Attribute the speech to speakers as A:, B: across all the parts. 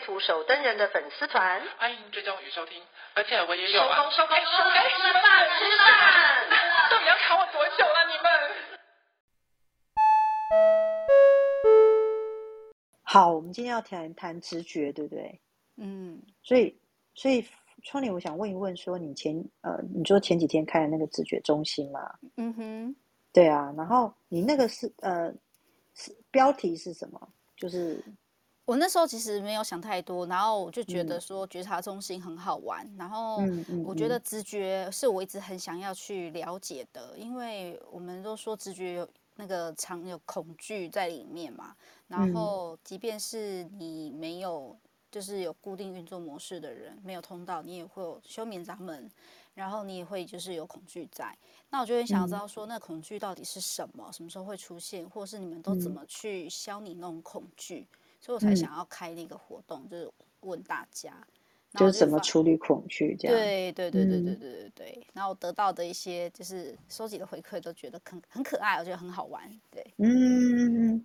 A: 图手登人的粉丝团，
B: 欢迎追踪与收听，而且我也有啊。
A: 收工收工收工，
B: 吃饭吃饭，到底要卡我多久了？你们？
C: 好，我们今天要谈谈直觉，对不对？
D: 嗯，
C: 所以所以窗帘，我想问一问，说你前呃，你说前几天开的那个直觉中心嘛？
D: 嗯哼，
C: 对啊，然后你那个是呃，是标题是什么？就是。
D: 我那时候其实没有想太多，然后我就觉得说觉察中心很好玩，嗯、然后我觉得直觉是我一直很想要去了解的，因为我们都说直觉有那个常有恐惧在里面嘛，然后即便是你没有就是有固定运作模式的人，没有通道，你也会有休眠闸门，然后你也会就是有恐惧在，那我就很想要知道说那恐惧到底是什么，什么时候会出现，或是你们都怎么去消弭那种恐惧。所以我才想要开那个活动，嗯、就是问大家，
C: 就是怎么处理恐惧这样。
D: 对对对对对对对对。嗯、然后我得到的一些就是收集的回馈，都觉得很很可爱，我觉得很好玩。对，
C: 嗯。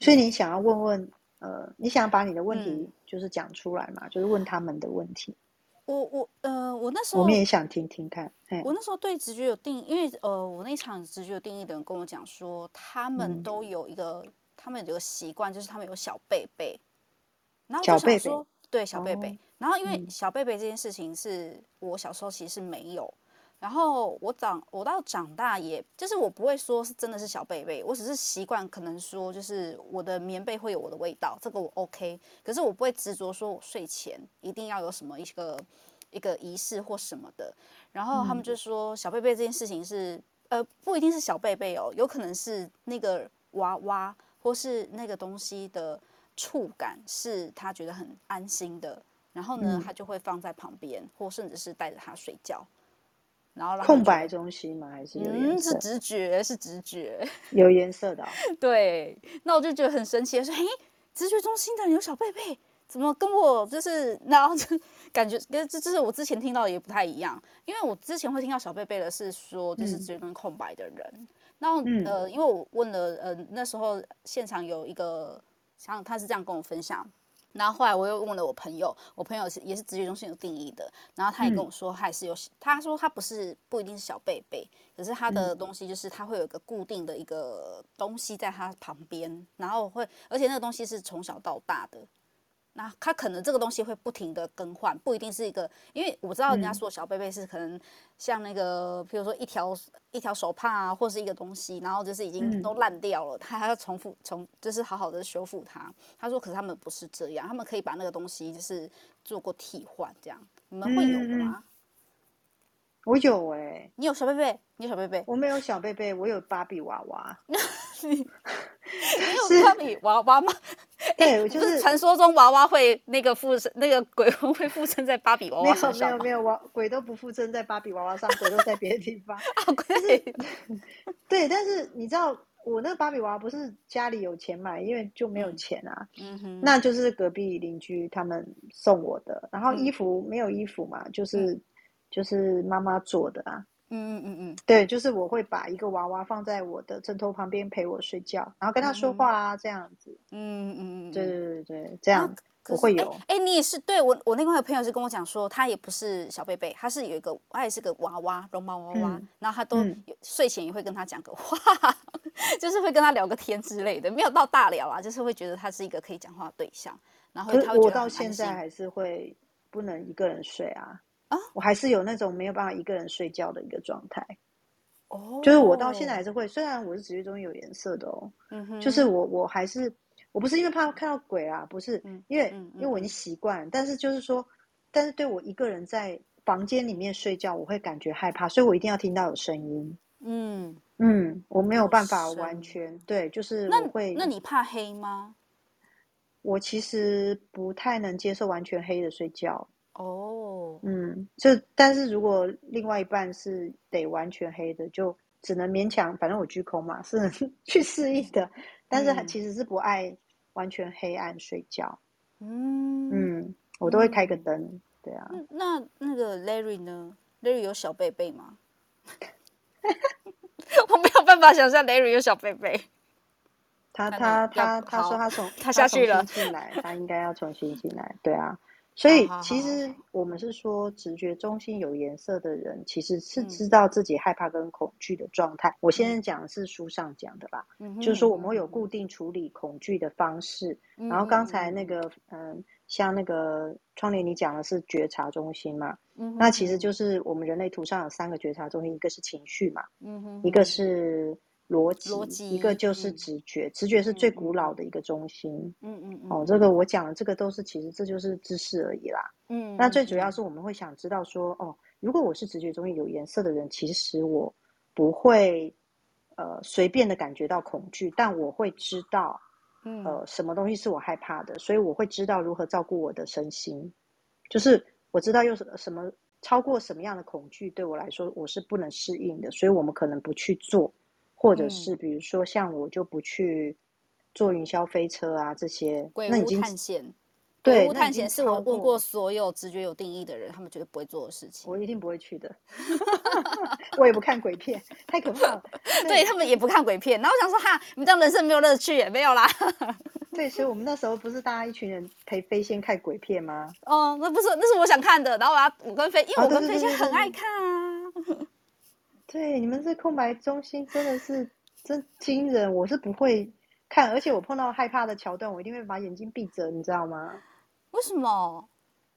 C: 所以你想要问问，呃，你想要把你的问题就是讲出来嘛？嗯、就是问他们的问题。
D: 我我呃，我那时候
C: 我们也想听听看。
D: 我那时候对直觉有定义，因为呃，我那场直觉有定义的人跟我讲说，他们都有一个。嗯他们有个习惯，就是他们有小贝贝，然后就想说，对小贝贝，然后因为小贝贝这件事情是我小时候其实是没有，然后我长我到长大也，就是我不会说是真的是小贝贝，我只是习惯可能说就是我的棉被会有我的味道，这个我 OK，可是我不会执着说我睡前一定要有什么一个一个仪式或什么的，然后他们就说小贝贝这件事情是呃不一定是小贝贝哦，有可能是那个娃娃。或是那个东西的触感是他觉得很安心的，然后呢，嗯、他就会放在旁边，或甚至是带着他睡觉。然后空
C: 白中心吗？还是？
D: 嗯，是直觉，是直觉，
C: 有颜色的、哦。
D: 对，那我就觉得很神奇，说，嘿，直觉中心的人有小贝贝，怎么跟我就是，然后就感觉跟这这是我之前听到的也不太一样，因为我之前会听到小贝贝的是说，就是直觉跟空白的人。嗯然后呃，因为我问了呃，那时候现场有一个，像他是这样跟我分享，然后后来我又问了我朋友，我朋友是也是直觉中心有定义的，然后他也跟我说，他也是有，他说他不是不一定是小贝贝，可是他的东西就是他会有一个固定的一个东西在他旁边，然后会，而且那个东西是从小到大的。那他可能这个东西会不停的更换，不一定是一个，因为我知道人家说小贝贝是可能像那个，比如说一条一条手帕啊，或是一个东西，然后就是已经都烂掉了，他还要重复重，就是好好的修复它。他说，可是他们不是这样，他们可以把那个东西就是做过替换，这样你们会有吗？
C: 我有哎、欸，
D: 你有小贝贝？你有小贝贝？
C: 我没有小贝贝，我有芭比娃娃。
D: 你有芭比娃娃吗？
C: 对，我就是
D: 传说中娃娃会那个附身，那个鬼魂 会附身在芭比娃娃上。
C: 没有没有没有，娃鬼都不附身在芭比娃娃上，鬼都在别的地方。
D: 啊，鬼！
C: 对，但是你知道，我那个芭比娃娃不是家里有钱买，因为就没有钱啊。嗯哼。那就是隔壁邻居他们送我的，然后衣服没有衣服嘛，就是就是妈妈做的啊。嗯嗯嗯嗯，对，就是我会把一个娃娃放在我的枕头旁边陪我睡觉，然后跟他说话啊，这样子。嗯嗯嗯，对对对对，这样我会有。
D: 哎，你也是？对我，我另外一个朋友是跟我讲说，他也不是小贝贝，他是有一个，他也是个娃娃，绒毛娃娃，然后他都睡前也会跟他讲个话，就是会跟他聊个天之类的，没有到大聊啊，就是会觉得他是一个可以讲话的对象。然后他
C: 我到现在还是会不能一个人睡啊。啊，我还是有那种没有办法一个人睡觉的一个状态，哦，就是我到现在还是会，虽然我是直觉中有颜色的哦，嗯哼，就是我我还是我不是因为怕看到鬼啊，不是，因为因为我已经习惯，但是就是说，但是对我一个人在房间里面睡觉，我会感觉害怕，所以我一定要听到有声音，嗯。嗯，我没有办法完全对，就是我会，
D: 那你怕黑吗？
C: 我其实不太能接受完全黑的睡觉。
D: 哦，
C: 嗯，就但是如果另外一半是得完全黑的，就只能勉强，反正我居空嘛，是 去适应的。但是其实是不爱完全黑暗睡觉。
D: 嗯
C: 嗯，我都会开个灯。嗯、对啊。
D: 那那个 Larry 呢？Larry 有小贝贝吗？我没有办法想象 Larry 有小贝贝。
C: 他他他他说他从
D: 他下去了，
C: 进来，他应该要重新进来。对啊。所以其实我们是说，直觉中心有颜色的人，其实是知道自己害怕跟恐惧的状态。我现在讲的是书上讲的吧，就是说我们会有固定处理恐惧的方式。然后刚才那个，嗯，像那个窗帘，你讲的是觉察中心嘛？那其实就是我们人类图上有三个觉察中心，一个是情绪嘛，一个是。逻辑，逻辑一个就是直觉，嗯、直觉是最古老的一个中心。嗯嗯，嗯哦，这个我讲的这个都是，其实这就是知识而已啦。嗯，那最主要是我们会想知道说，哦，如果我是直觉中心有颜色的人，其实我不会呃随便的感觉到恐惧，但我会知道，呃，什么东西是我害怕的，所以我会知道如何照顾我的身心，就是我知道又是什么超过什么样的恐惧对我来说我是不能适应的，所以我们可能不去做。或者是比如说像我就不去坐云霄飞车啊这些，
D: 鬼屋探险，
C: 对，
D: 鬼屋探险是我问过所有直觉有定义的人，他们绝对不会做的事情。
C: 我一定不会去的，我也不看鬼片，太可怕了。
D: 对，对他们也不看鬼片，然后我想说哈，你们这样人生没有乐趣也没有啦。
C: 对，所以我们那时候不是大家一群人陪飞仙看鬼片吗？
D: 哦，那不是，那是我想看的。然后我要我跟飞，因为我跟飞仙很爱看啊。
C: 对，你们这空白中心真的是真惊人，我是不会看，而且我碰到害怕的桥段，我一定会把眼睛闭着，你知道吗？
D: 为什么？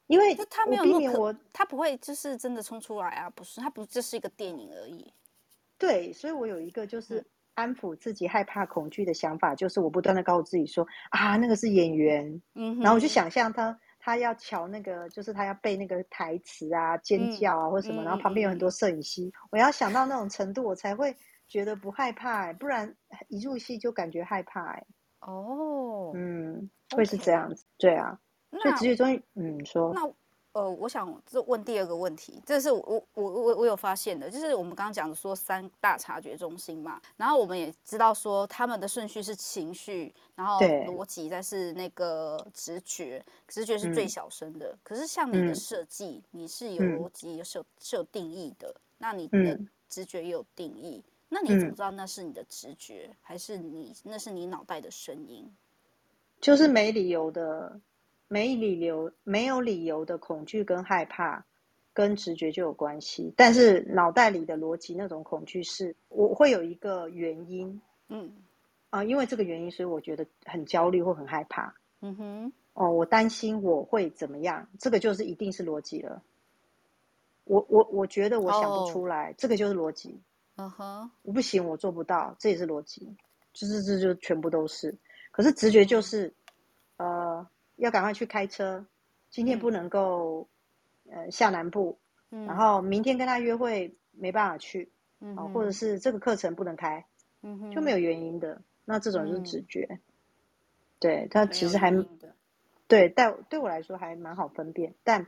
C: 因为
D: 他没有
C: 避免我，
D: 他不会就是真的冲出来啊，不是，他不就是一个电影而已。
C: 对，所以我有一个就是安抚自己害怕恐惧的想法，就是我不断的告诉自己说啊，那个是演员，嗯，然后我就想象他。他要瞧那个，就是他要背那个台词啊，尖叫啊，或什么，嗯、然后旁边有很多摄影师，嗯、我要想到那种程度，我才会觉得不害怕，欸，不然一入戏就感觉害怕，欸。
D: 哦，
C: 嗯，会是这样子.对啊，所以直觉中，嗯，说。那
D: 呃，我想这问第二个问题，这是我我我我有发现的，就是我们刚刚讲的说三大察觉中心嘛，然后我们也知道说他们的顺序是情绪，然后逻辑再是那个直觉，直觉是最小声的。嗯、可是像你的设计，嗯、你是有逻辑、有是有是有定义的，那你的直觉也有定义，嗯、那你怎么知道那是你的直觉，还是你那是你脑袋的声音？
C: 就是没理由的。没理由、没有理由的恐惧跟害怕，跟直觉就有关系。但是脑袋里的逻辑那种恐惧是，我会有一个原因，嗯，啊，因为这个原因，所以我觉得很焦虑或很害怕。嗯哼，哦，我担心我会怎么样，这个就是一定是逻辑了。我我我觉得我想不出来，oh. 这个就是逻辑。嗯哼，uh-huh. 我不行，我做不到，这也是逻辑，就是这就全部都是。可是直觉就是，呃。要赶快去开车，今天不能够，嗯、呃下南部，嗯、然后明天跟他约会没办法去，嗯哼，或者是这个课程不能开，就没有原因的，那这种就是直觉，嗯、对他其实还，对，但对我来说还蛮好分辨，但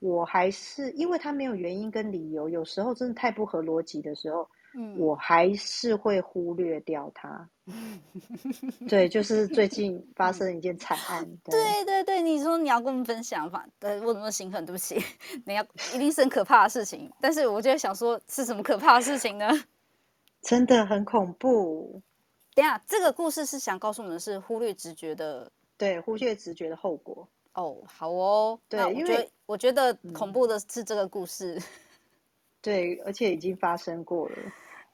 C: 我还是因为他没有原因跟理由，有时候真的太不合逻辑的时候。嗯，我还是会忽略掉它。对，就是最近发生一件惨案。对，
D: 对对对，你说你要跟我们分享吧？对，我怎么兴奋？对不起，你要一定是很可怕的事情。但是我就想说，是什么可怕的事情呢？
C: 真的很恐怖。
D: 等下，这个故事是想告诉我们是忽略直觉的，
C: 对，忽略直觉的后果。
D: 哦，好哦。对，因为我觉得恐怖的是这个故事。嗯、
C: 对，而且已经发生过了。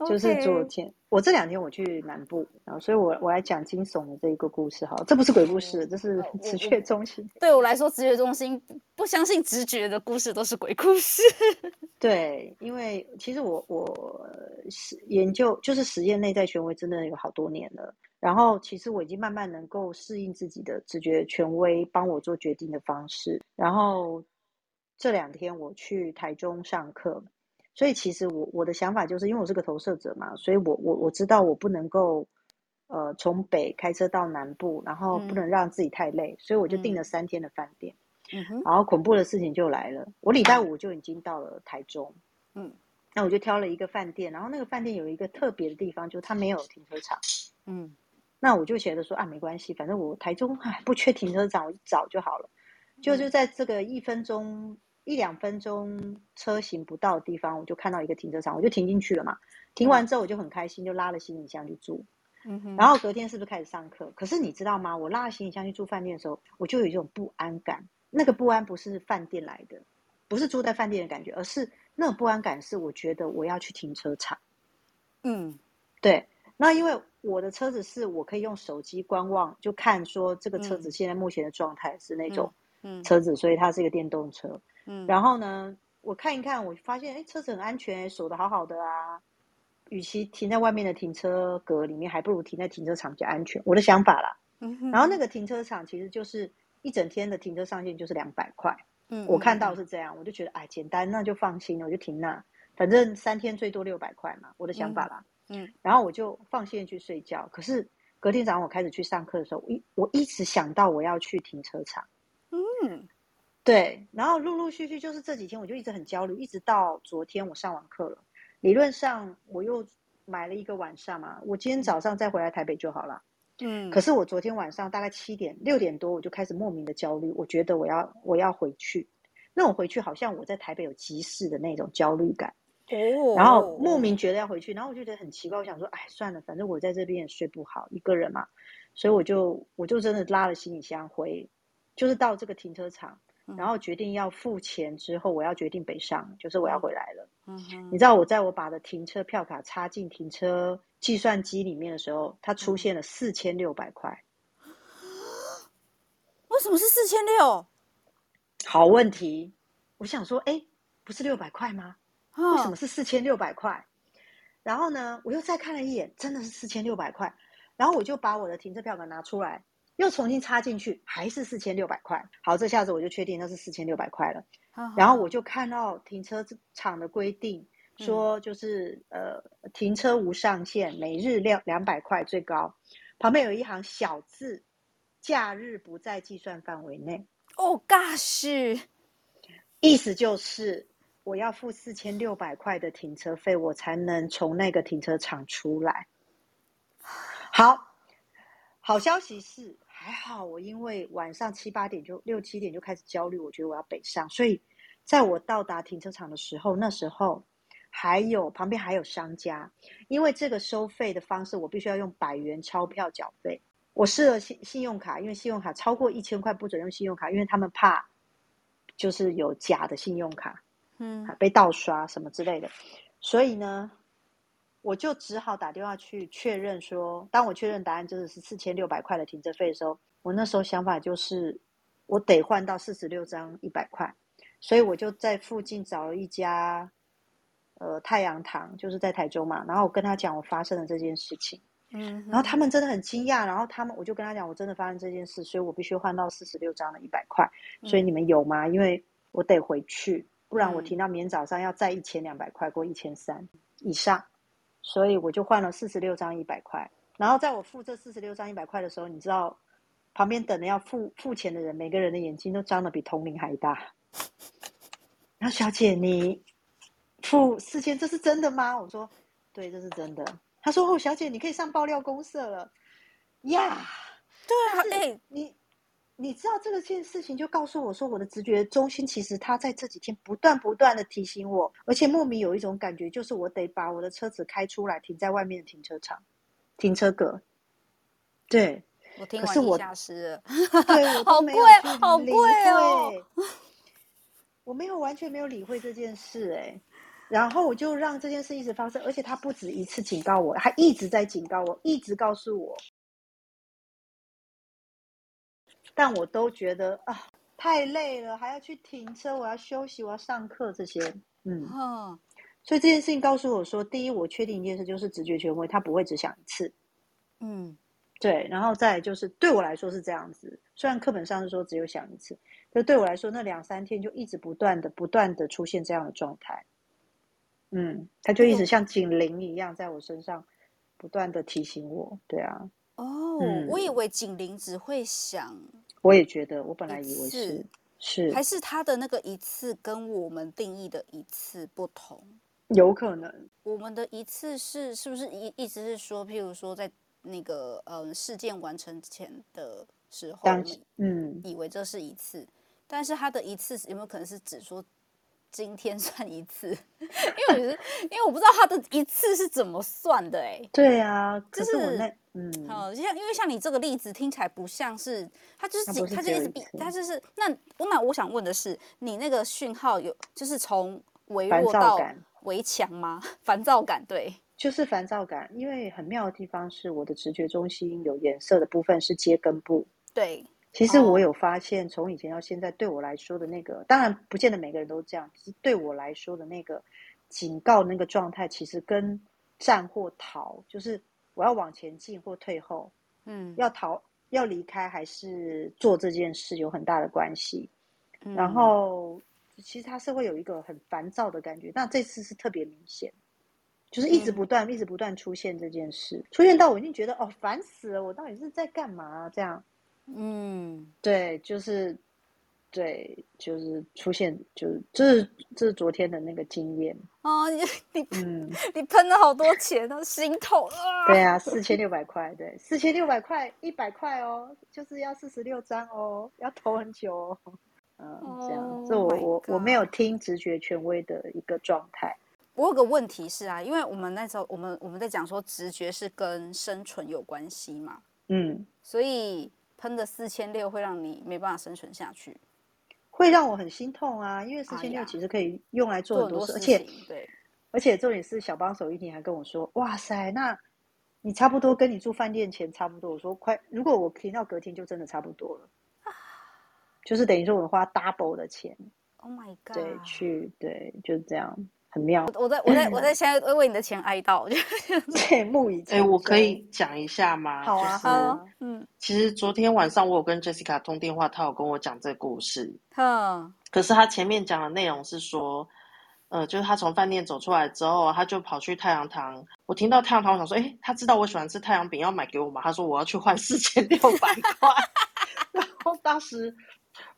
C: 就是昨天.我这两天我去南部，然后所以我我来讲惊悚的这一个故事哈，这不是鬼故事，这是 直觉中心。
D: 对我来说，直觉中心不相信直觉的故事都是鬼故事。
C: 对，因为其实我我是研究就是实验内在权威真的有好多年了，然后其实我已经慢慢能够适应自己的直觉权威帮我做决定的方式，然后这两天我去台中上课。所以其实我我的想法就是，因为我是个投射者嘛，所以我我我知道我不能够，呃从北开车到南部，然后不能让自己太累，嗯、所以我就订了三天的饭店。嗯哼，然后恐怖的事情就来了，我礼拜五就已经到了台中。嗯，那我就挑了一个饭店，然后那个饭店有一个特别的地方，就是它没有停车场。嗯，那我就觉得说啊，没关系，反正我台中还不缺停车场，我找就好了。就就在这个一分钟。一两分钟车行不到的地方，我就看到一个停车场，我就停进去了嘛。停完之后我就很开心，就拉了行李箱去住。嗯哼。然后隔天是不是开始上课？可是你知道吗？我拉了行李箱去住饭店的时候，我就有一种不安感。那个不安不是饭店来的，不是住在饭店的感觉，而是那种不安感是我觉得我要去停车场。嗯，对。那因为我的车子是我可以用手机观望，就看说这个车子现在目前的状态是那种车子，所以它是一个电动车。嗯，然后呢，我看一看，我发现，哎，车子很安全，锁的好好的啊。与其停在外面的停车格里面，还不如停在停车场比较安全。我的想法啦。嗯。然后那个停车场其实就是一整天的停车上限就是两百块。嗯。我看到是这样，我就觉得哎，简单，那就放心了，我就停那。反正三天最多六百块嘛，我的想法啦。嗯。嗯，然后我就放心去睡觉。可是隔天早上我开始去上课的时候，我一我一直想到我要去停车场。嗯。对，然后陆陆续续就是这几天，我就一直很焦虑，一直到昨天我上完课了。理论上我又买了一个晚上嘛，我今天早上再回来台北就好了。嗯，可是我昨天晚上大概七点六点多，我就开始莫名的焦虑，我觉得我要我要回去。那我回去好像我在台北有急事的那种焦虑感。哦，然后莫名觉得要回去，然后我就觉得很奇怪，我想说，哎，算了，反正我在这边也睡不好，一个人嘛，所以我就我就真的拉了行李箱回，就是到这个停车场。然后决定要付钱之后，我要决定北上，就是我要回来了。嗯，你知道我在我把的停车票卡插进停车计算机里面的时候，它出现了四千六百块。
D: 为什么是四千六？
C: 好问题，我想说，哎，不是六百块吗？为什么是四千六百块？然后呢，我又再看了一眼，真的是四千六百块。然后我就把我的停车票卡拿出来。又重新插进去，还是四千六百块。好，这下子我就确定那是四千六百块了。好好，然后我就看到停车场的规定，说就是、嗯、呃，停车无上限，每日两两百块最高。旁边有一行小字，假日不在计算范围内。
D: 哦，gosh，
C: 意思就是我要付四千六百块的停车费，我才能从那个停车场出来。好。好消息是，还好我因为晚上七八点就六七点就开始焦虑，我觉得我要北上，所以在我到达停车场的时候，那时候还有旁边还有商家，因为这个收费的方式，我必须要用百元钞票缴费。我试了信信用卡，因为信用卡超过一千块不准用信用卡，因为他们怕就是有假的信用卡，嗯，被盗刷什么之类的，所以呢。我就只好打电话去确认说，当我确认答案就是是四千六百块的停车费的时候，我那时候想法就是，我得换到四十六张一百块，所以我就在附近找了一家，呃，太阳堂，就是在台中嘛，然后我跟他讲我发生了这件事情，嗯，然后他们真的很惊讶，然后他们我就跟他讲我真的发生这件事，所以我必须换到四十六张的一百块，所以你们有吗？因为我得回去，不然我停到明天早上要再一千两百块，过一千三以上。所以我就换了四十六张一百块，然后在我付这四十六张一百块的时候，你知道旁边等着要付付钱的人，每个人的眼睛都张得比铜铃还大。然后小姐，你付四千，这是真的吗？我说，对，这是真的。他说，哦，小姐，你可以上爆料公社了。呀，
D: 对啊，哎，
C: 你。你知道这个件事情，就告诉我说，我的直觉中心其实他在这几天不断不断的提醒我，而且莫名有一种感觉，就是我得把我的车子开出来，停在外面的停车场，停车格。对，
D: 我听完你下失了，
C: 对，我
D: 好贵，好贵哦。
C: 我没有完全没有理会这件事，哎，然后我就让这件事一直发生，而且他不止一次警告我，还一直在警告我，一直告诉我。但我都觉得啊，太累了，还要去停车，我要休息，我要上课，这些，嗯，哦、所以这件事情告诉我说，第一，我确定一件事，就是直觉权威，他不会只想一次，嗯，对，然后再就是对我来说是这样子，虽然课本上是说只有想一次，就对我来说那两三天就一直不断的、不断的出现这样的状态，嗯，他就一直像警铃一样在我身上不断的提醒我，对啊。
D: 哦，嗯、我以为警铃只会响。
C: 我也觉得，我本来以为是是，
D: 还是他的那个一次跟我们定义的一次不同？
C: 有可能，
D: 我们的一次是是不是一意思是说，譬如说在那个呃事件完成前的时候，嗯，以为这是一次，但是他的一次有没有可能是指说？今天 算一次，因为我觉得，因为我不知道他的一次是怎么算的哎。
C: 对啊，可是我那嗯，
D: 好像因为像你这个例子听起来不像是，他就是他，他就一直比，他就是那我那我想问的是，你那个讯号有就是从微弱到围墙吗？烦躁感对，
C: 就是烦躁感，因为很妙的地方是我的直觉中心有颜色的部分是接根部，
D: 对。
C: 其实我有发现，从以前到现在，对我来说的那个，当然不见得每个人都这样。只是对我来说的那个警告那个状态，其实跟战或逃，就是我要往前进或退后，嗯，要逃要离开还是做这件事，有很大的关系。然后其实他是会有一个很烦躁的感觉，那这次是特别明显，就是一直不断、一直不断出现这件事，出现到我已经觉得哦烦死了，我到底是在干嘛啊？这样。嗯，对，就是，对，就是出现，就是这是这是昨天的那个经验
D: 哦。你你嗯，你喷了好多钱，都心痛啊。
C: 对啊，四千六百块，对，四千六百块，一百块哦，就是要四十六张哦，要投很久哦。嗯，这样，这我我我没有听直觉权威的一个状态。
D: 我有个问题是啊，因为我们那时候我们我们在讲说直觉是跟生存有关系嘛，嗯，所以。喷的四千六会让你没办法生存下去，
C: 会让我很心痛啊！因为四千六其实可以用来做很多事，而且对，而且重点是小帮手一婷还跟我说：“哇塞，那你差不多跟你住饭店钱差不多。”我说：“快，如果我停到隔天，就真的差不多了，就是等于说我花 double 的钱。
D: ”Oh my god！
C: 对，去对，就是这样。很妙，
D: 我在我在我在现在为你的钱哀悼，
C: 对，木已
E: 哎，我可以讲一下吗？
C: 好啊，好，嗯，
E: 其实昨天晚上我有跟 Jessica 通电话，她有跟我讲这个故事，嗯，可是她前面讲的内容是说，呃，就是她从饭店走出来之后，她就跑去太阳堂，我听到太阳堂，我想说，哎，她知道我喜欢吃太阳饼，要买给我吗？她说我要去换四千六百块，然后当时。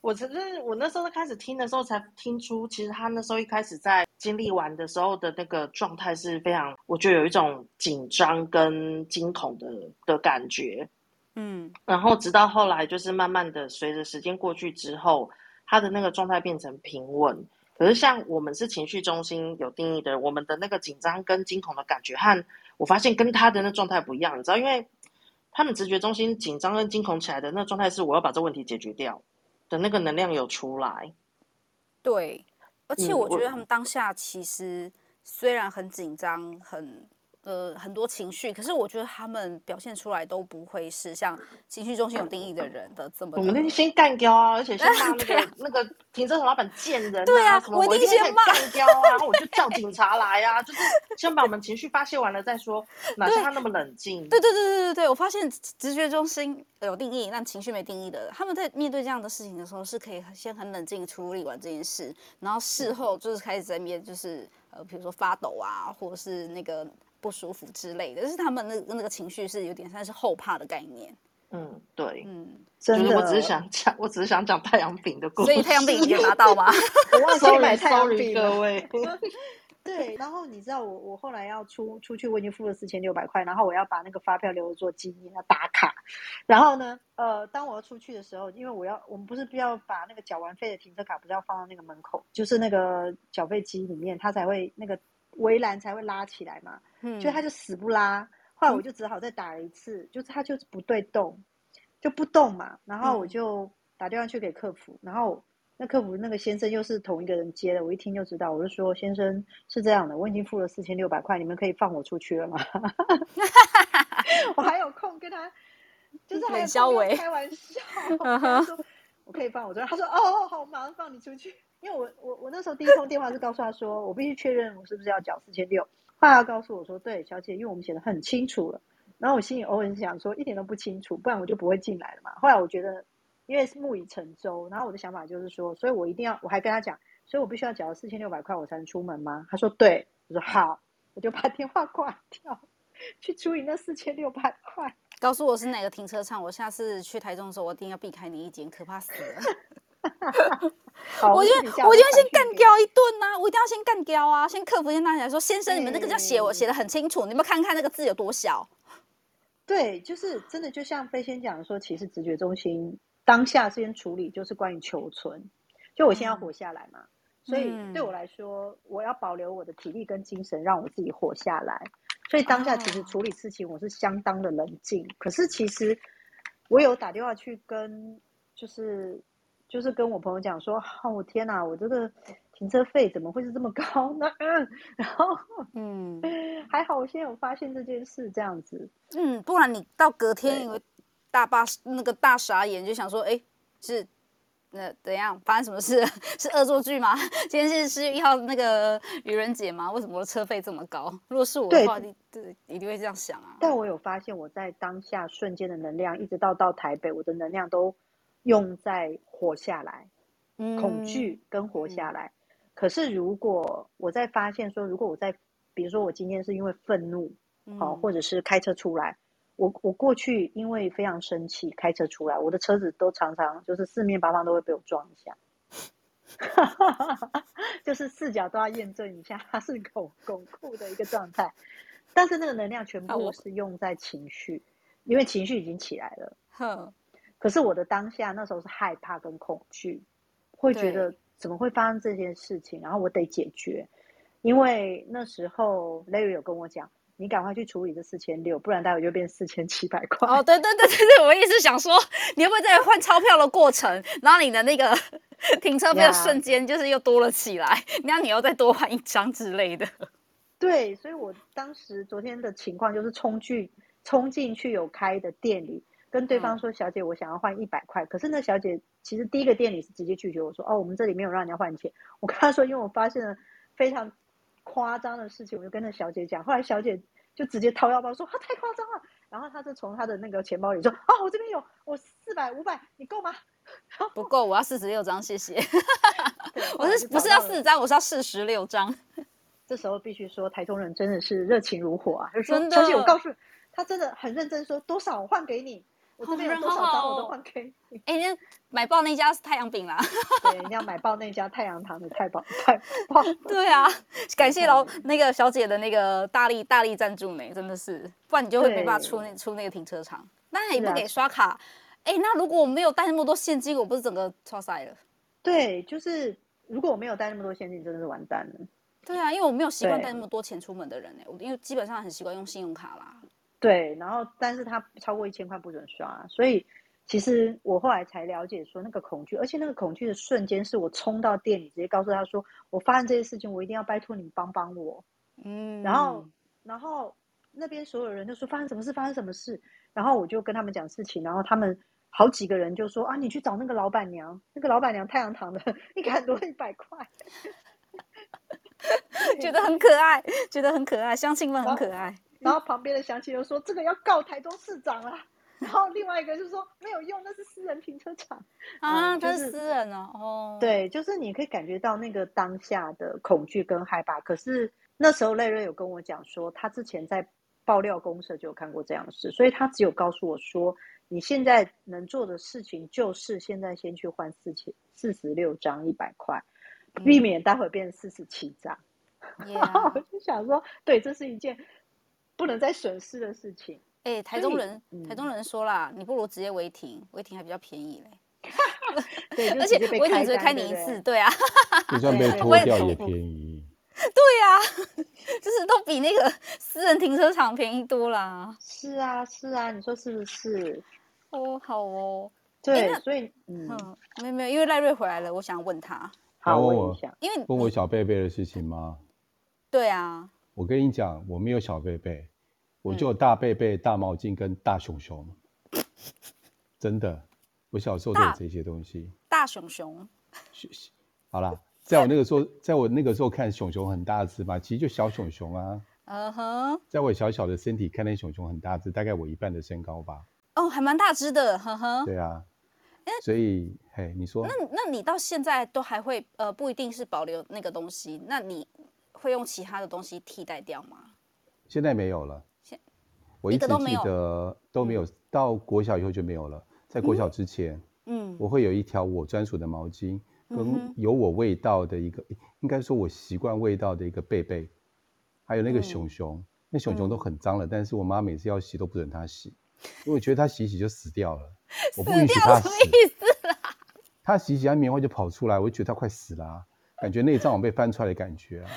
E: 我其实我那时候开始听的时候，才听出其实他那时候一开始在经历完的时候的那个状态是非常，我觉得有一种紧张跟惊恐的的感觉，嗯，然后直到后来就是慢慢的随着时间过去之后，他的那个状态变成平稳。可是像我们是情绪中心有定义的，我们的那个紧张跟惊恐的感觉和我发现跟他的那状态不一样，你知道，因为他们直觉中心紧张跟惊恐起来的那状态是我要把这问题解决掉。的那个能量有出来，
D: 对，而且我觉得他们当下其实虽然很紧张，很。呃，很多情绪，可是我觉得他们表现出来都不会是像情绪中心有定义的人的这么的。
E: 我们那先干掉啊，而且先 骂那个、啊、那个停车场老板贱人、啊。
D: 对啊，
E: 什么我一定先干掉啊，然后我就叫警察来啊，就是先把我们情绪发泄完了再说。哪像他那么冷静？
D: 对对对对对对，我发现直觉中心有定义，但情绪没定义的，他们在面对这样的事情的时候，是可以先很冷静处理完这件事，然后事后就是开始在面就是呃，比如说发抖啊，或者是那个。不舒服之类的，就是他们那那个情绪是有点像是后怕的概念。
E: 嗯，对，
D: 嗯，
E: 真的，我只是想讲，我只是想讲太阳饼的故事。
D: 所以太阳饼有拿到吗？
C: 我忘记买太阳饼了。各位，对，然后你知道我我后来要出出去，我已经付了四千六百块，然后我要把那个发票留着做纪念，要打卡。然后呢，呃，当我要出去的时候，因为我要我们不是必要把那个缴完费的停车卡不是要放到那个门口，就是那个缴费机里面，它才会那个。围栏才会拉起来嘛，嗯，所以他就死不拉。后来我就只好再打了一次，嗯、就是他就是不对动，就不动嘛。然后我就打电话去给客服，然后那客服那个先生又是同一个人接的，我一听就知道。我就说：“先生是这样的，我已经付了四千六百块，你们可以放我出去了吗？” 我还有空跟他，就是还有开玩笑，他说：“我可以放我出去。”他说：“哦，好，我马上放你出去。”因为我我我那时候第一通电话是告诉他说，我必须确认我是不是要缴四千六。后来他告诉我说，对，小姐，因为我们写的很清楚了。然后我心里偶尔想说，一点都不清楚，不然我就不会进来了嘛。后来我觉得，因为是木已成舟，然后我的想法就是说，所以我一定要，我还跟他讲，所以我必须要缴四千六百块，我才能出门吗？他说对，我说好，我就把电话挂掉，去处理那四千六百块。
D: 告诉我是哪个停车场，我下次去台中的时候，我一定要避开你一间，可怕死了。我就我就要先干掉一顿呐、啊，我一定要先干掉啊，先克服先站起来说，先生，你们这个叫写我写的很清楚，你们看看那个字有多小。
C: 对，就是真的，就像飞仙讲的说，其实直觉中心当下先处理就是关于求存，就我先要活下来嘛。嗯所以对我来说，我要保留我的体力跟精神，让我自己活下来。所以当下其实处理事情，我是相当的冷静。可是其实我有打电话去跟，就是就是跟我朋友讲说，哦，我天哪，我这个停车费怎么会是这么高呢？嗯，然后嗯，还好我现在有发现这件事，这样子。
D: 嗯，不然你到隔天因为大巴那个大傻眼，就想说，哎，是。那怎样？发生什么事？是恶作剧吗？今天是十月一号那个愚人节吗？为什么我的车费这么高？如果是我的话，你，对，一定会这样想啊。
C: 但我有发现，我在当下瞬间的能量，一直到到台北，我的能量都用在活下来，嗯、恐惧跟活下来。嗯、可是如果我在发现说，如果我在，比如说我今天是因为愤怒，嗯、哦，或者是开车出来。我我过去因为非常生气，开车出来，我的车子都常常就是四面八方都会被我撞一下，就是四角都要验证一下它是巩巩固的一个状态。但是那个能量全部是用在情绪，因为情绪已经起来了。哼。可是我的当下那时候是害怕跟恐惧，会觉得怎么会发生这件事情，然后我得解决，因为那时候 Larry 有跟我讲。你赶快去处理这四千六，不然待会就变四千七百块。
D: 哦，对对对对对，我也是想说，你会不会在换钞票的过程，然后你的那个 停车费的瞬间就是又多了起来，那 Yeah. 你要再多换一张之类的。
C: 对，所以我当时昨天的情况就是冲去冲进去有开的店里，跟对方说：“嗯、小姐，我想要换一百块。”可是那小姐其实第一个店里是直接拒绝我说：“哦，我们这里没有让人家换钱。”我跟她说：“因为我发现了非常。”夸张的事情，我就跟那小姐讲。后来小姐就直接掏腰包说：“啊太夸张了。”然后她就从她的那个钱包里说：“啊，我这边有，我四百五百，你够吗？”
D: 不够，我要四十六张，谢谢。我是不是要四十张？我是要四十六张。
C: 这时候必须说，台中人真的是热情如火啊！就说小姐，我告诉你，他真的很认真说，多少我换给你。我这边有多少张我都换给你。
D: 哎，那买爆那家是太阳饼啦。
C: 对，你要买爆那家太阳糖的太棒太棒。
D: 对啊，感谢老那个小姐的那个大力大力赞助呢，真的是，不然你就会没办法出那出那个停车场。那也不给刷卡。哎，那如果我没有带那么多现金，我不是整个超塞了？
C: 对，就是如果我没有带那么多现金，真的是完蛋了。
D: 对啊，因为我没有习惯带那么多钱出门的人呢，我因为基本上很习惯用信用卡啦。
C: 对，然后但是他超过一千块不准刷，所以其实我后来才了解说那个恐惧，而且那个恐惧的瞬间是我冲到店里直接告诉他说，我发生这些事情，我一定要拜托你帮帮我。嗯，然后然后那边所有人就说发生什么事，发生什么事，然后我就跟他们讲事情，然后他们好几个人就说啊，你去找那个老板娘，那个老板娘太阳堂的，你给他多一百块，
D: 觉得很可爱，觉得很可爱，乡亲们很可爱。
C: 然后旁边的乡亲就说：“这个要告台中市长啊。”然后另外一个就说：“没有用，那是私人停车场
D: 啊，这是私人哦。”哦，
C: 对，就是你可以感觉到那个当下的恐惧跟害怕。可是那时候赖瑞有跟我讲说，他之前在爆料公社就有看过这样的事，所以他只有告诉我说：“你现在能做的事情就是现在先去换四千四十六张一百块，避免待会变成四十七张。” Yeah. 我就想说，对，这是一件。不能再损失的事情。
D: 哎、欸，台中人，嗯、台中人说啦，你不如直接违停，违停还比较便宜嘞。
C: 对，
D: 而且违停只会开你一次，对啊。
F: 就算被拖掉也便宜。
D: 对呀、啊，就是都比那个私人停车场便宜多啦。
C: 是啊，是啊，你说是不是？
D: 哦，好哦。
C: 对，
D: 欸、
C: 所以嗯，
D: 没有没有，因为赖瑞回来了，我想问他。
C: 好，问一下，
D: 因为
F: 问我小贝贝的事情吗？
D: 对啊。
F: 我跟你讲，我没有小贝贝，我就有大贝贝、大毛巾跟大熊熊。嗯、真的，我小时候都有这些东西。
D: 大熊熊。
F: 好啦，在我那个时候，在我那个时候看熊熊很大只嘛，其实就小熊熊啊。嗯哼、uh。在我小小的身体看那熊熊很大只，大概我一半的身高吧。
D: 哦，还蛮大只的，呵呵。
F: 对啊。所以，嘿，你说。
D: 那那你到现在都还会呃，不一定是保留那个东西，那你。会用其他的东西替代掉吗？
F: 现在没有了。现我一直记得都没有，到国小以后就没有了。在国小之前，嗯，我会有一条我专属的毛巾，跟有我味道的一个，应该说我习惯味道的一个贝贝，还有那个熊熊，那熊熊都很脏了，但是我妈每次要洗都不准它洗，因为我觉得它洗洗就死掉了，我不允许它洗。它洗洗，它棉花就跑出来，我就觉得它快死了，啊，感觉内脏网被翻出来的感觉，啊。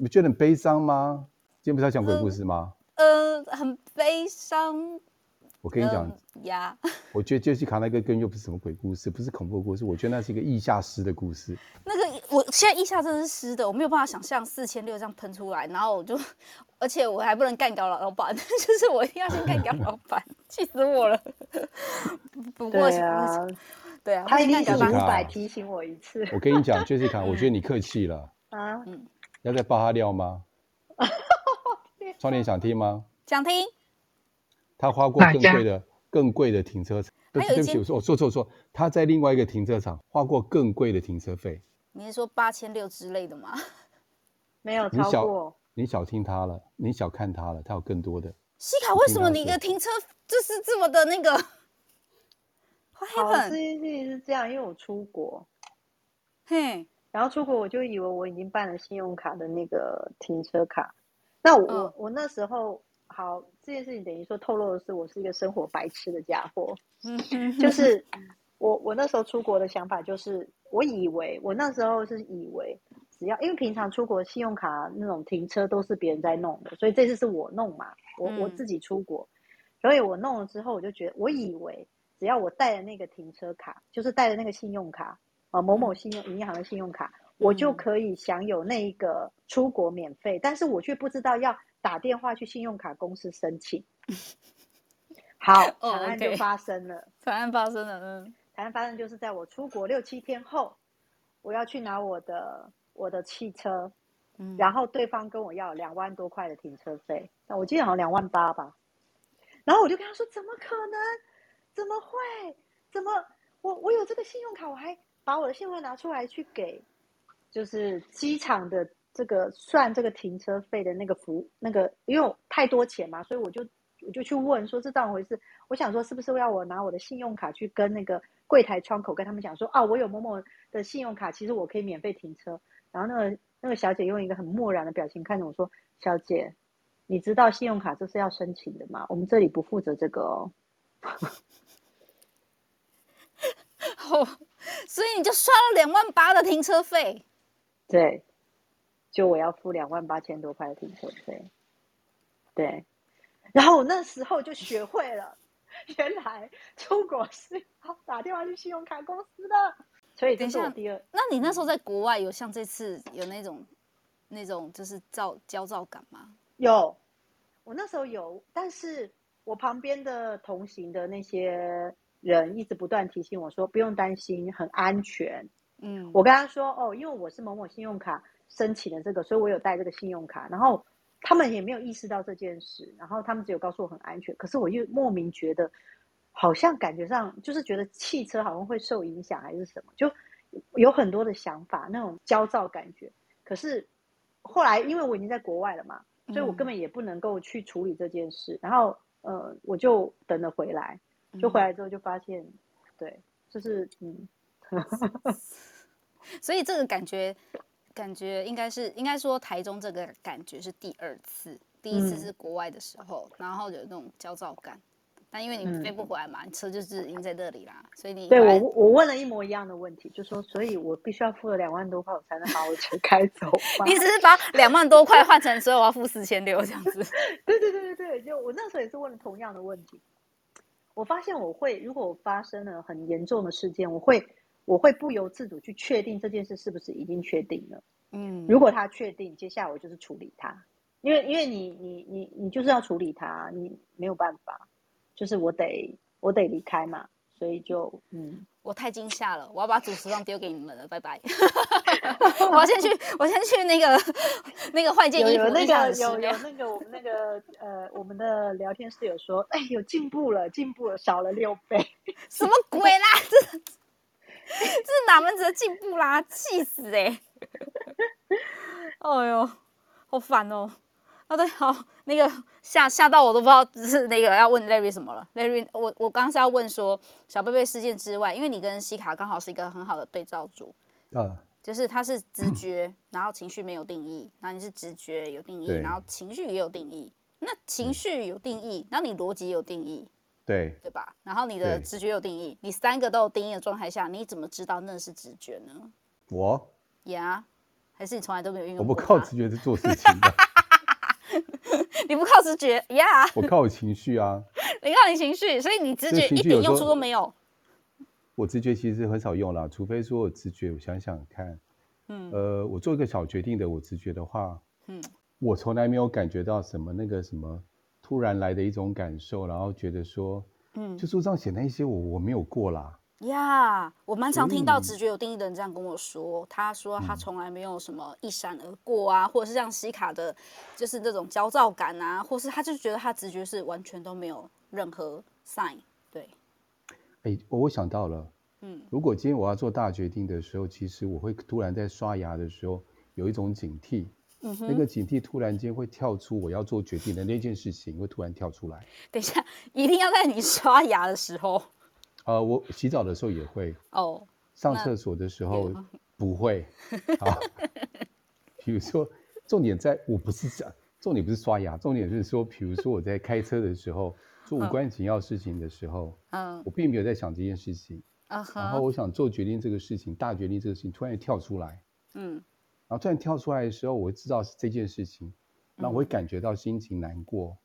F: 你觉得很悲伤吗？今天不是要讲鬼故事吗？
D: 呃，很悲伤。
F: 我跟你讲
D: 呀，
F: 我觉得杰西卡那个根又不是什么鬼故事，不是恐怖故事，我觉得那是一个腋下湿的故事。
D: 那个，我现在腋下真的是湿的，我没有办法想象四千六这样喷出来，然后我就，而且我还不能干掉老老板，就是我一定要先干掉老板，气死我了。不过，
C: 对啊，
D: 对啊，
C: 他一定想五百提醒我一次。
F: 我跟你讲，杰西卡，我觉得你客气了啊，嗯，要再爆他料吗？窗帘想听吗？
D: 想听。
F: 他花过更贵的、更贵的停车场。对不起，我说我说错错，他在另外一个停车场花过更贵的停车费。
D: 你是说八千六之类的吗？
C: 没有超过。
F: 你小听他了，你小看他了，他有更多的。
D: 西卡，为什么你的停车就是这么的那个？
C: 好，这件事情是这样，因为我出国，嘿，然后出国我就以为我已经办了信用卡的那个停车卡。那我、嗯、我那时候。好，这件事情等于说透露的是，我是一个生活白痴的家伙。嗯，就是我我那时候出国的想法就是，我以为我那时候是以为，只要因为平常出国信用卡那种停车都是别人在弄的，所以这次是我弄嘛，我我自己出国，所以我弄了之后，我就觉得，我以为只要我带了那个停车卡，就是带了那个信用卡啊，某某信用银行的信用卡，我就可以享有那一个出国免费，但是我却不知道要。打电话去信用卡公司申请，好，惨案就发生了。
D: 惨案发生了，嗯，
C: 惨案发生就是在我出国六七天后，我要去拿我的我的汽车，嗯，然后对方跟我要两万多块的停车费，那我记得好像两万八吧，然后我就跟他说，怎么可能？怎么会？怎么我我有这个信用卡，我还把我的信用卡拿出来去给，就是机场的。这个算这个停车费的那个服那个，因为太多钱嘛，所以我就我就去问说这当回事。我想说是不是要我拿我的信用卡去跟那个柜台窗口跟他们讲说啊，我有某某的信用卡，其实我可以免费停车。然后那个那个小姐用一个很漠然的表情看着我说：“小姐，你知道信用卡这是要申请的吗？我们这里不负责这个哦。”
D: 所以你就刷了两万八的停车费？
C: 对。就我要付两万八千多块的停车费，对，然后我那时候就学会了，原来出国是要打电话去信用卡公司的。所以这是我第二。
D: 那你那时候在国外有像这次有那种那种就是躁焦躁感吗？
C: 有，我那时候有，但是我旁边的同行的那些人一直不断提醒我说不用担心，很安全。嗯，我跟他说哦，因为我是某某信用卡。申请的这个，所以我有带这个信用卡，然后他们也没有意识到这件事，然后他们只有告诉我很安全，可是我又莫名觉得，好像感觉上就是觉得汽车好像会受影响还是什么，就有很多的想法，那种焦躁感觉。可是后来因为我已经在国外了嘛，所以我根本也不能够去处理这件事，然后呃，我就等了回来，就回来之后就发现，对，就是嗯，
D: 所以这个感觉。感觉应该是应该说台中这个感觉是第二次，第一次是国外的时候，嗯、然后有那种焦躁感。但因为你飞不回来嘛，嗯、你车就是已经在这里啦，所以你
C: 对我我问了一模一样的问题，就说所以我必须要付了两万多块，我才能把我车开走。
D: 你只是把两万多块换成所以我要付四千六这样子。
C: 对对对对对，就我那时候也是问了同样的问题。我发现我会，如果我发生了很严重的事件，我会。我会不由自主去确定这件事是不是已经确定了。嗯，如果他确定，接下来我就是处理他，因为因为你你你你就是要处理他，你没有办法，就是我得我得离开嘛，所以就嗯，
D: 我太惊吓了，我要把主持棒丢给你们了，拜拜。我要先去，我先去那个那个换件衣服。
C: 有那个有有那个我们那个呃我们的聊天室友说，哎，有进步了，进步了，少了六倍，
D: 什么鬼啦？这。这是哪门子的进步啦！气死哎、欸！哎呦，好烦哦！好的，好，那个吓吓到我都不知道是那个要问 Larry 什么了。Larry，我我刚刚是要问说小贝贝事件之外，因为你跟西卡刚好是一个很好的对照组。
F: 啊。
D: 就是他是直觉，然后情绪没有定义，然后你是直觉有定义，然后情绪也有定义。那情绪有定义，那你逻辑也有定义，
F: 对
D: 对吧？然后你的直觉有定义，你三个都有定义的状态下，你怎么知道那是直觉呢？
F: 我
D: 呀，还是你从来都没有运用？
F: 我不靠直觉在做事情的。
D: 你不靠直觉呀？
F: 我靠我情绪啊！
D: 你靠你情绪，所以你直觉一点用处都没有。
F: 我直觉其实很少用啦，除非说我直觉，我想想看，嗯，呃，我做一个小决定的，我直觉的话，嗯，我从来没有感觉到什么那个什么突然来的一种感受，然后觉得说，嗯，就书上写那些我我没有过啦。
D: 呀，yeah, 我蛮常听到直觉有定义的人这样跟我说，他说他从来没有什么一闪而过啊，嗯、或者是像西卡的，就是那种焦躁感啊，或是他就觉得他直觉是完全都没有任何 sign。
F: 对哎，我想到了，嗯，如果今天我要做大决定的时候，其实我会突然在刷牙的时候有一种警惕，那个警惕突然间会跳出我要做决定的那件事情，会突然跳出来。
D: 等一下，一定要在你刷牙的时候？
F: 呃，我洗澡的时候也会，哦，上厕所的时候不会。啊，比如说，重点在我不是讲，重点不是刷牙，重点是说，比如说我在开车的时候。做无关紧要事情的时候，嗯，我并没有在想这件事情，啊哈，然后我想做决定这个事情，大决定这个事情突然跳出来，嗯，然后突然跳出来的时候，我会知道是这件事情，然后我会感觉到心情难过、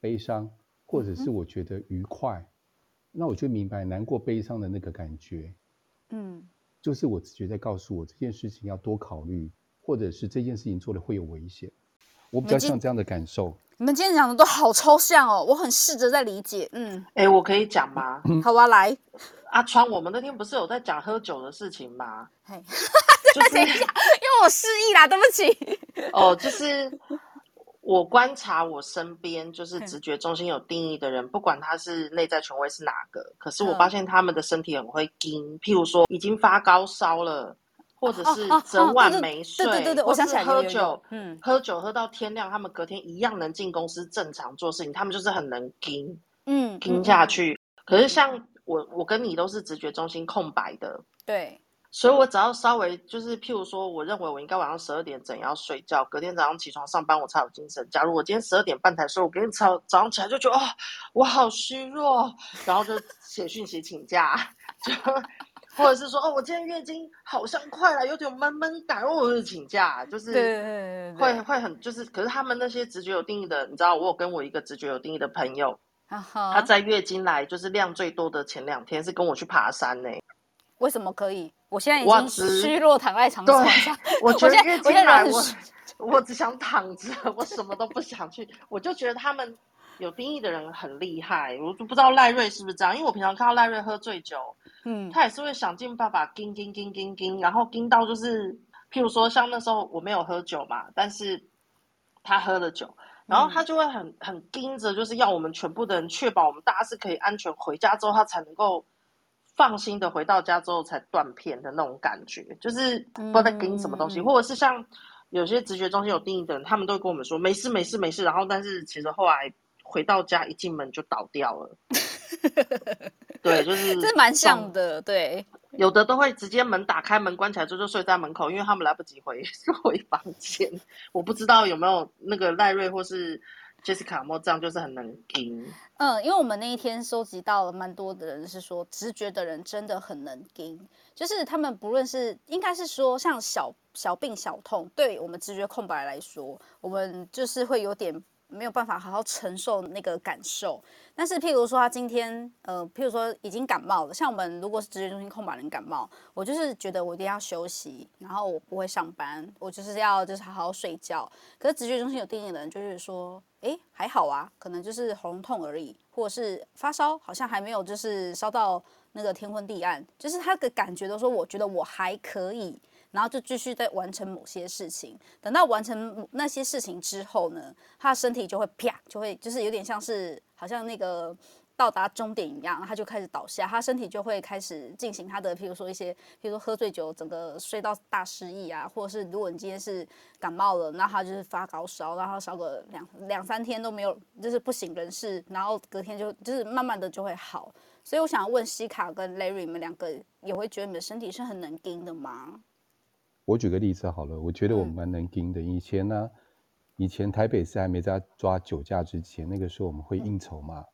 F: 悲伤，或者是我觉得愉快，那我就明白难过、悲伤的那个感觉，嗯，就是我直觉在告诉我这件事情要多考虑，或者是这件事情做的会有危险，我比较像这样的感受。
D: 你们今天讲的都好抽象哦，我很试着在理解。嗯，
E: 哎、欸，我可以讲吗？
D: 好啊，来，
E: 阿川，我们那天不是有在讲喝酒的事情吗？
D: 嘿，就是 因为我失忆啦，对不起。
E: 哦，就是我观察我身边就是直觉中心有定义的人，不管他是内在权威是哪个，可是我发现他们的身体很会惊，譬如说已经发高烧了。或者是整晚没睡，
D: 对对对对，我想起来
E: 喝酒，嗯，喝酒喝到天亮，他们隔天一样能进公司正常做事情，他们就是很能撑，嗯，撑下去。可是像我，我跟你都是直觉中心空白的，
D: 对，
E: 所以我只要稍微就是，譬如说，我认为我应该晚上十二点整要睡觉，隔天早上起床上班我才有精神。假如我今天十二点半才睡，我隔天早早上起来就觉得哦，我好虚弱，然后就写讯息请假，就。或者是说哦，我今天月经好像快了，有点闷闷感，我就请假，就是会会很就是，可是他们那些直觉有定义的，你知道，我有跟我一个直觉有定义的朋友，uh huh. 他在月经来就是量最多的前两天是跟我去爬山呢。
D: 为什么可以？我现在已经虚弱躺在床上，
E: 我觉得月经来我我，我只想躺着，我什么都不想去，我就觉得他们。有定义的人很厉害，我都不知道赖瑞是不是这样，因为我平常看到赖瑞喝醉酒，嗯，他也是会想尽办法盯盯盯盯盯，然后盯到就是，譬如说像那时候我没有喝酒嘛，但是他喝了酒，然后他就会很很盯着，就是要我们全部的人确保我们大家是可以安全回家之后，他才能够放心的回到家之后才断片的那种感觉，就是不知道在撑什么东西，嗯、或者是像有些直觉中心有定义的人，他们都会跟我们说没事没事没事，然后但是其实后来。回到家一进门就倒掉了，对，就是
D: 这蛮像的，对，
E: 有的都会直接门打开，门关起来之后就睡在门口，因为他们来不及回 回房间。我不知道有没有那个赖瑞或是就是卡莫这样，就是很能听。
D: 嗯，因为我们那一天收集到了蛮多的人是说，直觉的人真的很能听，就是他们不论是应该是说像小小病小痛，对我们直觉空白来说，我们就是会有点。没有办法好好承受那个感受，但是譬如说他今天，呃，譬如说已经感冒了，像我们如果是直觉中心空白人感冒，我就是觉得我一定要休息，然后我不会上班，我就是要就是好好睡觉。可是直觉中心有定义的人就是说，诶，还好啊，可能就是喉咙痛而已，或者是发烧，好像还没有就是烧到那个天昏地暗，就是他的感觉都说，我觉得我还可以。然后就继续在完成某些事情，等到完成那些事情之后呢，他的身体就会啪，就会就是有点像是好像那个到达终点一样，他就开始倒下，他身体就会开始进行他的，譬如说一些，譬如说喝醉酒，整个睡到大失忆啊，或者是如果你今天是感冒了，那他就是发高烧，然后烧个两两三天都没有，就是不省人事，然后隔天就就是慢慢的就会好。所以我想要问西卡跟 Larry，你们两个也会觉得你们身体是很能撑的吗？
F: 我举个例子好了，我觉得我们蛮能盯的。嗯、以前呢，以前台北市还没在抓酒驾之前，那个时候我们会应酬嘛。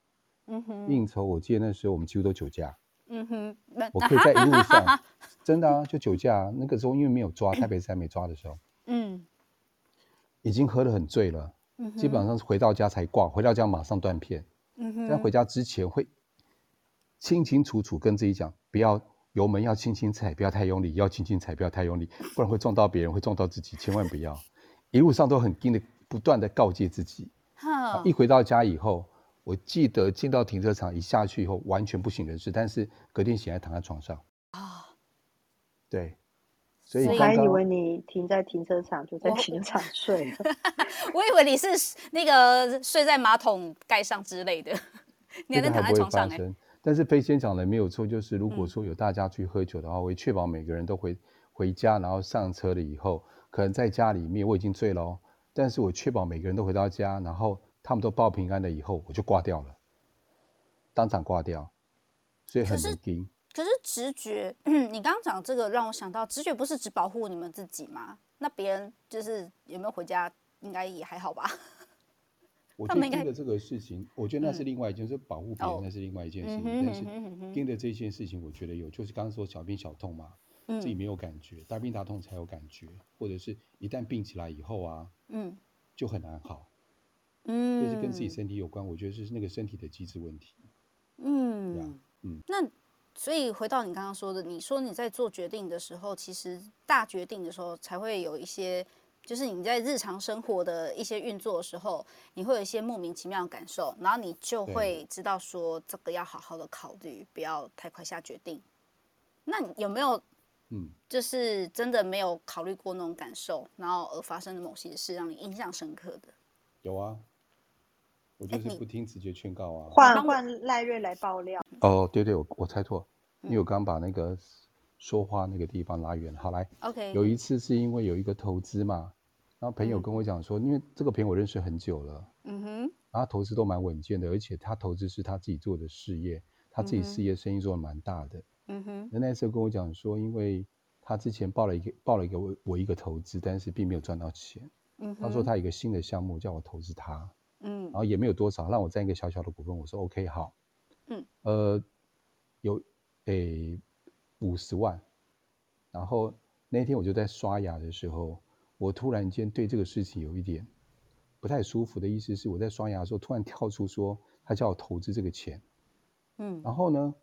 F: 嗯哼。应酬，我记得那时候我们几乎都酒驾。嗯哼。我可以在一路上，真的啊，就酒驾。那个时候因为没有抓，台北市还没抓的时候，嗯，已经喝得很醉了。嗯哼。基本上是回到家才挂，回到家马上断片。嗯哼。在回家之前会清清楚楚跟自己讲，不要。油门要轻轻踩，不要太用力；要轻轻踩，不要太用力，不然会撞到别人，会撞到自己。千万不要，一路上都很盯的，不断的告诫自己。好，一回到家以后，我记得进到停车场一下去以后，完全不省人事，但是隔天醒来躺在床上。啊，对，所以我
C: 还以为你停在停车场就在停车场睡了，
D: 我以为你是那个睡在马桶盖上之类的，你还能躺在床上哎。
F: 但是飞仙讲的没有错，就是如果说有大家去喝酒的话，嗯、我会确保每个人都回回家，然后上车了以后，可能在家里面我已经醉了哦，但是我确保每个人都回到家，然后他们都报平安了以后，我就挂掉了，当场挂掉，所以很能听。
D: 可是直觉，嗯、你刚刚讲这个让我想到，直觉不是只保护你们自己吗？那别人就是有没有回家，应该也还好吧？
F: 我觉得盯着这个事情，我觉得那是另外一件事，保护别人那是另外一件事情。但是盯着这件事情，我觉得有，就是刚刚说小病小痛嘛，自己没有感觉，大病大痛才有感觉，或者是一旦病起来以后啊，嗯，就很难好，嗯，就是跟自己身体有关，我觉得是那个身体的机制问题，
D: 嗯，嗯，那所以回到你刚刚说的，你说你在做决定的时候，其实大决定的时候才会有一些。就是你在日常生活的一些运作的时候，你会有一些莫名其妙的感受，然后你就会知道说这个要好好的考虑，不要太快下决定。那你有没有，嗯，就是真的没有考虑过那种感受，然后而发生的某些事让你印象深刻的？
F: 有啊，我就是不听直觉劝告啊。
C: 换换赖瑞来爆料。
F: 哦，对对，我我猜错，因为我刚把那个说话那个地方拉远。好来，OK，有一次是因为有一个投资嘛。然后朋友跟我讲说，嗯、因为这个朋友我认识很久了，嗯哼，然后他投资都蛮稳健的，而且他投资是他自己做的事业，他自己事业生意做的蛮大的，嗯哼。那那时候跟我讲说，因为他之前报了一个报了一个我我一个投资，但是并没有赚到钱，嗯哼。他说他有一个新的项目叫我投资他，嗯，然后也没有多少，让我占一个小小的股份，我说 OK 好，嗯，呃，有诶五十万，然后那天我就在刷牙的时候。我突然间对这个事情有一点不太舒服的意思是，我在刷牙的时候突然跳出说他叫我投资这个钱，嗯，然后呢，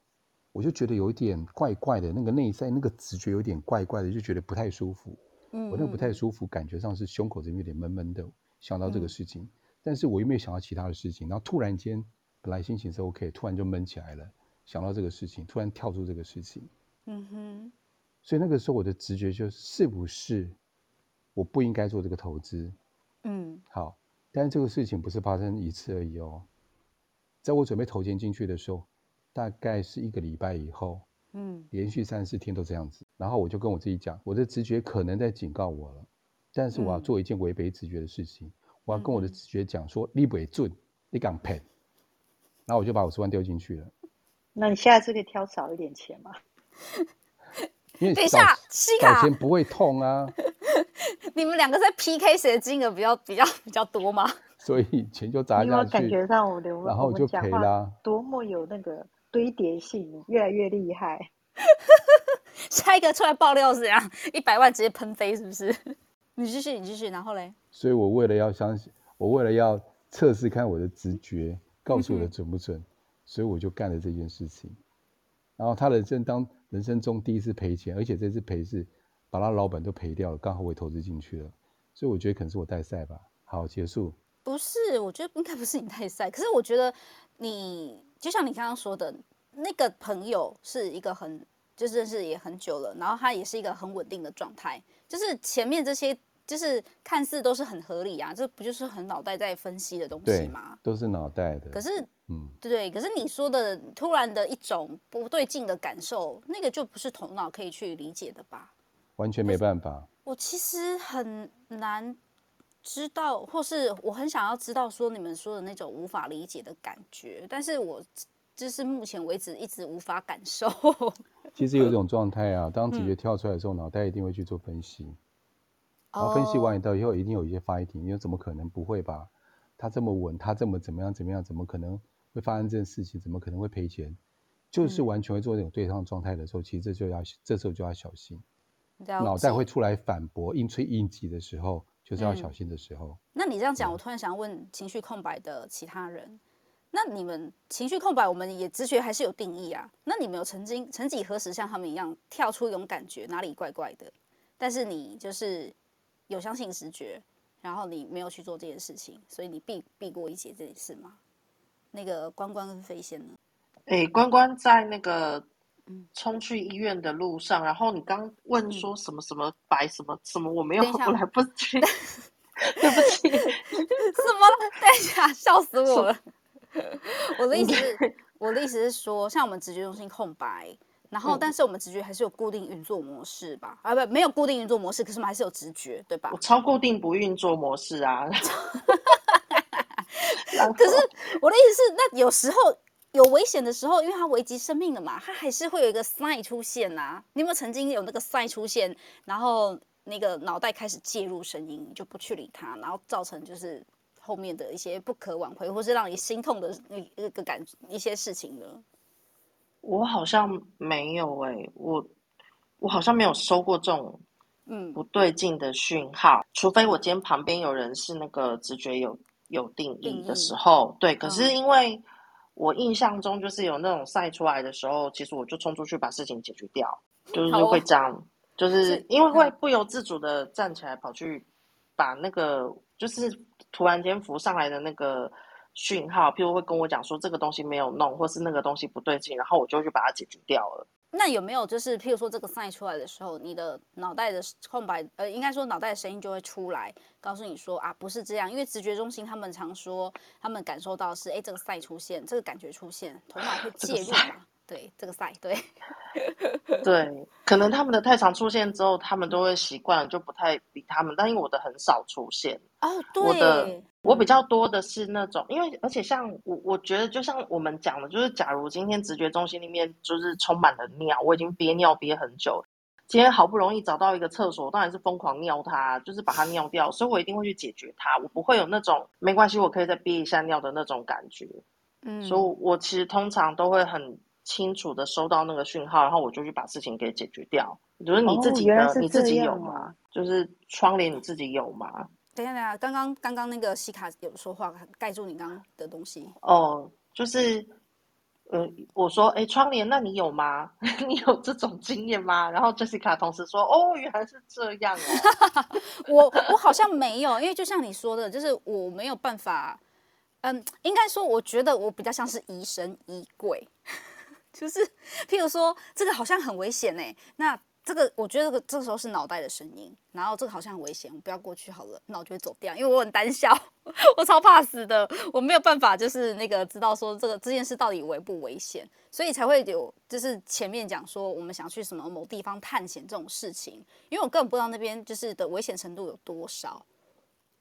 F: 我就觉得有一点怪怪的，那个内在那个直觉有点怪怪的，就觉得不太舒服，嗯，我那个不太舒服，感觉上是胸口这边有点闷闷的，想到这个事情，但是我又没有想到其他的事情，然后突然间本来心情是 OK，突然就闷起来了，想到这个事情，突然跳出这个事情，嗯哼，所以那个时候我的直觉就是不是。我不应该做这个投资，嗯，好，但是这个事情不是发生一次而已哦，在我准备投钱进去的时候，大概是一个礼拜以后，嗯，连续三四天都这样子，然后我就跟我自己讲，我的直觉可能在警告我了，但是我要做一件违背直觉的事情，嗯、我要跟我的直觉讲说，你不会准，你敢赔，然后我就把五十万丢进去了。
C: 那你下次可以挑少一点钱吗？
F: 因为
D: 等一下，西卡，
F: 钱不会痛啊。
D: 你们两个在 PK 谁的金额比较比较比较多吗？
F: 所以钱就砸下去。
C: 感觉上我的，
F: 然后就赔了。
C: 多么有那个堆叠性，越来越厉害。
D: 下一个出来爆料是怎样？一百万直接喷飞是不是？你继续，你继续，然后嘞？
F: 所以我为了要相信，我为了要测试看我的直觉告诉我的准不准，嗯、所以我就干了这件事情。然后他的人生当人生中第一次赔钱，而且这次赔是。把他老板都赔掉了，刚好我也投资进去了，所以我觉得可能是我带赛吧。好，结束。
D: 不是，我觉得应该不是你带赛。可是我觉得你就像你刚刚说的，那个朋友是一个很就是认识也很久了，然后他也是一个很稳定的状态。就是前面这些就是看似都是很合理啊，这不就是很脑袋在分析的东西吗？
F: 都是脑袋的。
D: 可是，嗯，对，可是你说的突然的一种不对劲的感受，那个就不是头脑可以去理解的吧？
F: 完全没办法。
D: 我其实很难知道，或是我很想要知道说你们说的那种无法理解的感觉，但是我就是目前为止一直无法感受。
F: 其实有一种状态啊，当直觉跳出来的时候，脑、嗯、袋一定会去做分析，然后分析完以后，一定有一些 fighting，你说怎么可能不会吧？他这么稳，他这么怎么样怎么样，怎么可能会发生这件事情？怎么可能会赔钱？就是完全会做这种对抗状态的时候，其实这就要这时候就要小心。脑袋会出来反驳、硬吹硬挤的时候，就是要小心的时候。嗯、
D: 那你这样讲，我突然想问情绪空白的其他人，那你们情绪空白，我们也直觉还是有定义啊？那你们有曾经曾几何时像他们一样跳出一种感觉，哪里怪怪的？但是你就是有相信直觉，然后你没有去做这件事情，所以你避避过一劫这件事吗？那个关关跟飞仙呢？
E: 哎、欸，关关在那个。冲去医院的路上，然后你刚问说什么什么白什么什么，我没有，我来不及，对不起，
D: 什么？等一下，笑死我了。我的意思是，我的意思是说，像我们直觉中心空白，然后但是我们直觉还是有固定运作模式吧？啊，不，没有固定运作模式，可是我们还是有直觉，对吧？
E: 我超固定不运作模式啊。
D: 可是我的意思是，那有时候。有危险的时候，因为它危及生命了嘛，它还是会有一个 sign 出现呐、啊。你有没有曾经有那个 sign 出现，然后那个脑袋开始介入声音，你就不去理它，然后造成就是后面的一些不可挽回，或是让你心痛的那那个感一些事情呢？
E: 我好像没有哎、欸，我我好像没有收过这种嗯不对劲的讯号、嗯，除非我今天旁边有人是那个直觉有有定义的时候，对。可是因为。嗯我印象中就是有那种晒出来的时候，其实我就冲出去把事情解决掉，就是会这样，就是因为会不由自主的站起来跑去把那个就是突然间浮上来的那个讯号，譬如会跟我讲说这个东西没有弄，或是那个东西不对劲，然后我就去把它解决掉了。
D: 那有没有就是譬如说这个晒出来的时候，你的脑袋的空白，呃，应该说脑袋的声音就会出来，告诉你说啊，不是这样，因为直觉中心他们常说，他们感受到是，哎，这个赛出现，这个感觉出现，头脑会介入嘛？对，这个赛，对，
E: 对，可能他们的太常出现之后，他们都会习惯了，就不太理他们。但因为我的很少出现，
D: 哦，对，
E: 我的我比较多的是那种，因为而且像我，我觉得就像我们讲的，就是假如今天直觉中心里面就是充满了尿，我已经憋尿憋很久，今天好不容易找到一个厕所，当然是疯狂尿它，就是把它尿掉，所以我一定会去解决它，我不会有那种没关系，我可以再憋一下尿的那种感觉。嗯，所以我其实通常都会很。清楚的收到那个讯号，然后我就去把事情给解决掉。就是你自己呢，哦、你自己有吗？就是窗帘你自己有吗？
D: 等一下，等一下，刚刚刚刚那个西卡有说话盖住你刚刚的东西。
E: 哦，就是，呃，我说，哎，窗帘，那你有吗？你有这种经验吗？然后 Jessica 同时说，哦，原来是这样啊。
D: 我我好像没有，因为就像你说的，就是我没有办法。嗯，应该说，我觉得我比较像是疑神疑鬼。就是，譬如说，这个好像很危险哎。那这个，我觉得这个这个时候是脑袋的声音。然后这个好像很危险，我不要过去好了。那我就会走掉，因为我很胆小，我超怕死的。我没有办法，就是那个知道说这个这件事到底危不危险，所以才会有就是前面讲说我们想去什么某地方探险这种事情。因为我根本不知道那边就是的危险程度有多少。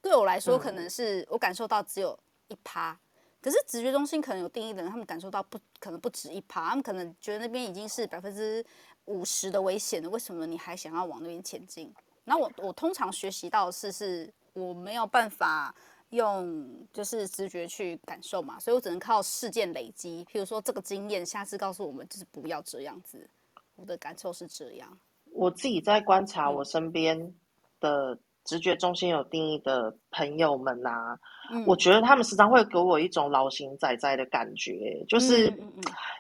D: 对我来说，可能是我感受到只有一趴。可是直觉中心可能有定义的人，他们感受到不可能不止一趴，他们可能觉得那边已经是百分之五十的危险了。为什么你还想要往那边前进？那我我通常学习到的是，是我没有办法用就是直觉去感受嘛，所以我只能靠事件累积。譬如说这个经验，下次告诉我们就是不要这样子。我的感受是这样。
E: 我自己在观察我身边的。直觉中心有定义的朋友们啊，嗯，我觉得他们时常会给我一种老型仔仔的感觉，就是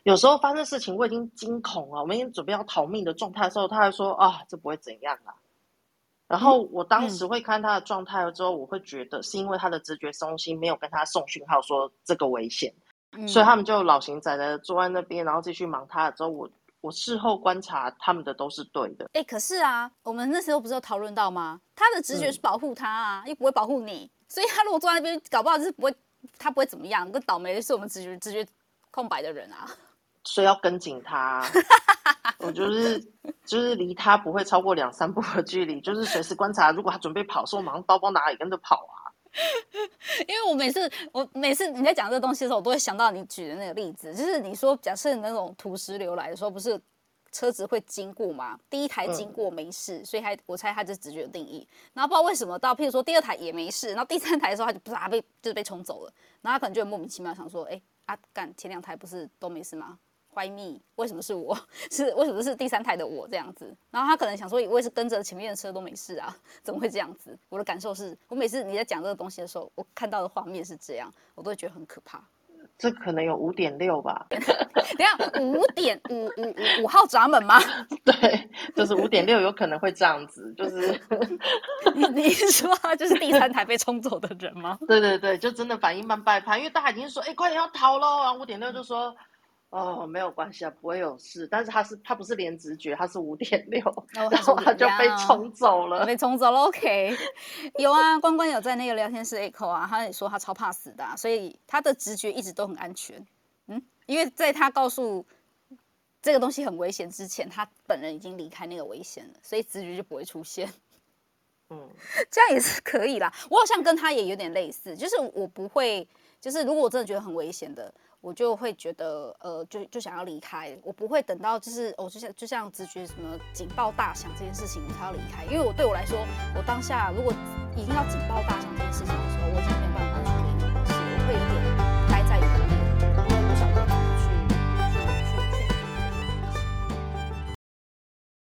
E: 有时候发生事情，我已经惊恐了，我们已经准备要逃命的状态的时候，他还说啊，这不会怎样啊。然后我当时会看他的状态了之后，我会觉得是因为他的直觉中心没有跟他送讯号说这个危险，所以他们就老型仔仔坐在那边，然后继续忙他的之后，我我事后观察他们的都是对的。
D: 哎、欸，可是啊，我们那时候不是有讨论到吗？他的直觉是保护他啊，嗯、又不会保护你，所以他如果坐在那边，搞不好就是不会，他不会怎么样。更倒霉的是我们直觉直觉空白的人啊，
E: 所以要跟紧他。我就是就是离他不会超过两三步的距离，就是随时观察。如果他准备跑，说我马上包包拿里跟着跑啊。
D: 因为我每次我每次你在讲这个东西的时候，我都会想到你举的那个例子，就是你说假设那种土石流来的时候，不是车子会经过吗？第一台经过没事，嗯、所以他我猜他就直觉定义。然后不知道为什么到譬如说第二台也没事，然后第三台的时候他就不是他被就是被冲走了，然后他可能就莫名其妙想说，哎、欸，啊干前两台不是都没事吗？Why me？为什么是我？是为什么是第三台的我这样子？然后他可能想说，我也是跟着前面的车都没事啊，怎么会这样子？我的感受是，我每次你在讲这个东西的时候，我看到的画面是这样，我都会觉得很可怕。
E: 这可能有五点六吧？
D: 等下五点五五五五号闸门吗？
E: 对，就是五点六，有可能会这样子，就是
D: 你你说他就是第三台被冲走的人吗？
E: 对对对，就真的反应慢半拍，因为大家已经说，哎，快点要逃喽，然后五点六就说。哦，没有关系啊，不会有事。但是他是他不是连直觉，他是五点六，然后他就被冲走了，
D: 被冲走了。OK，有啊，关关有在那个聊天室 echo 啊，他也说他超怕死的啊，所以他的直觉一直都很安全。嗯，因为在他告诉这个东西很危险之前，他本人已经离开那个危险了，所以直觉就不会出现。嗯，这样也是可以啦。我好像跟他也有点类似，就是我不会，就是如果我真的觉得很危险的。我就会觉得，呃，就就想要离开，我不会等到就是，我、就像就像直觉什么警报大响这件事情我才要离开，因为我对我来说，我当下如果一定要警报大响这件事情的时候，我已经没有办法。